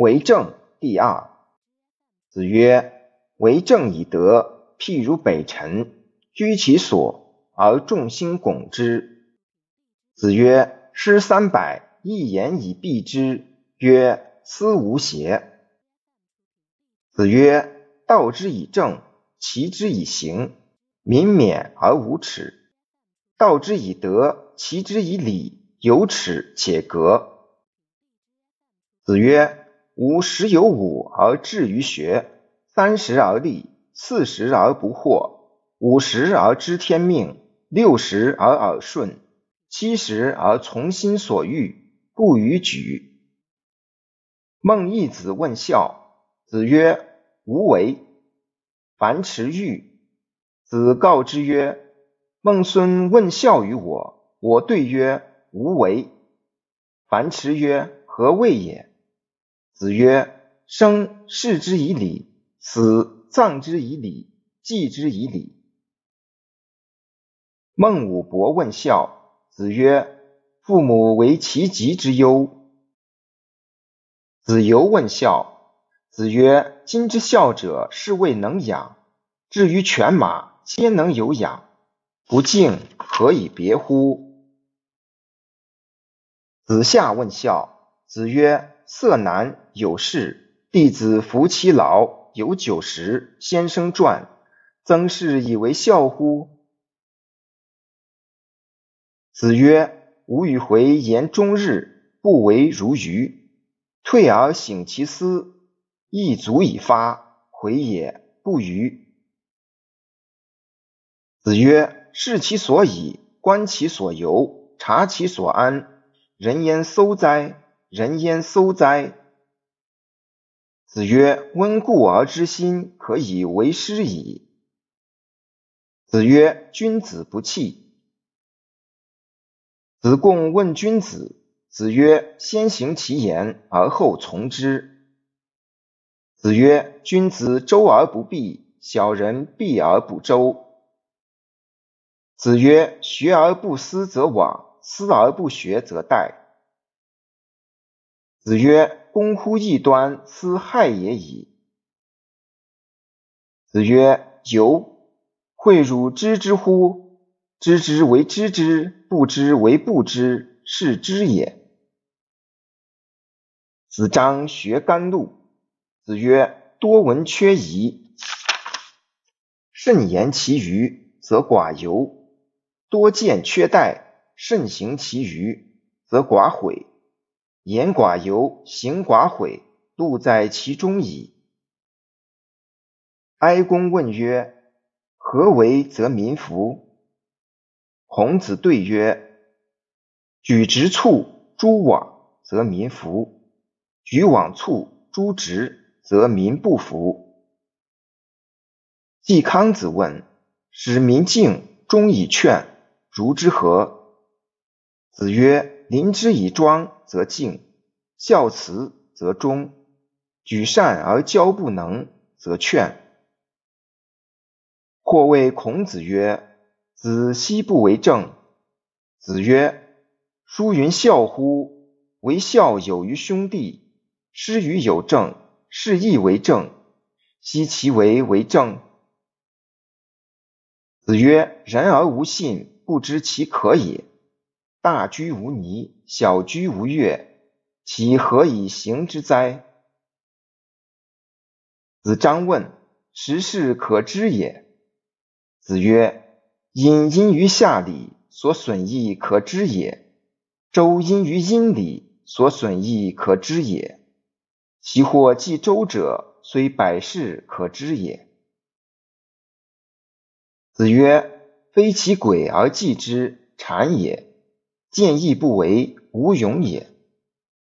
为政第二。子曰：为政以德，譬如北辰，居其所而众星拱之。子曰：诗三百，一言以蔽之。曰：思无邪。子曰：道之以政，齐之以刑，民免而无耻；道之以德，齐之以礼，有耻且格。子曰：吾十有五而志于学，三十而立，四十而不惑，五十而知天命，六十而耳顺，七十而从心所欲，不逾矩。孟义子问孝，子曰：无为。樊迟愈，子告之曰：孟孙问孝于我，我对曰：无为。樊迟曰：何谓也？子曰：生视之以礼，死葬之以礼，祭之以礼。孟武伯问孝，子曰：父母为其疾之忧。子游问孝，子曰：今之孝者，是谓能养。至于犬马，皆能有养，不敬，何以别乎？子夏问孝，子曰。色难有事，弟子服其劳，有九十。先生传，曾氏以为孝乎？子曰：吾与回言终日，不为如鱼。退而省其思，亦足以发。回也不愚。子曰：视其所以，观其所由，察其所安。人焉搜哉？人焉搜哉？子曰：温故而知新，可以为师矣。子曰：君子不器。子贡问君子，子曰：先行其言，而后从之。子曰：君子周而不避，小人避而不周。子曰：学而不思则罔，思而不学则殆。子曰：“攻乎异端，斯害也已。”子曰：“由，诲汝知之乎？知之为知之，不知为不知，是知也。”子张学甘露。子曰：“多闻缺仪，慎言其余，则寡尤；多见缺殆，慎行其余，则寡悔。”言寡尤，行寡悔，路在其中矣。哀公问曰：“何为则民服？”孔子对曰：“举直促，诸枉，则民服；举枉促，诸直，则民不服。”季康子问：“使民敬，忠以劝，如之何？”子曰：临之以庄，则敬；孝慈，则忠；举善而教不能，则劝。或谓孔子曰：“子奚不为政？”子曰：“书云：孝乎？为孝有于兄弟。师于有政，是亦为政。奚其为为政？”子曰：“人而无信，不知其可也。”大居无泥，小居无月，其何以行之哉？子张问：“时事可知也？”子曰：“殷因于夏礼，所损益可知也；周因于殷礼，所损益可知也。其或继周者，虽百世可知也。”子曰：“非其鬼而祭之，谄也。”见义不为，无勇也。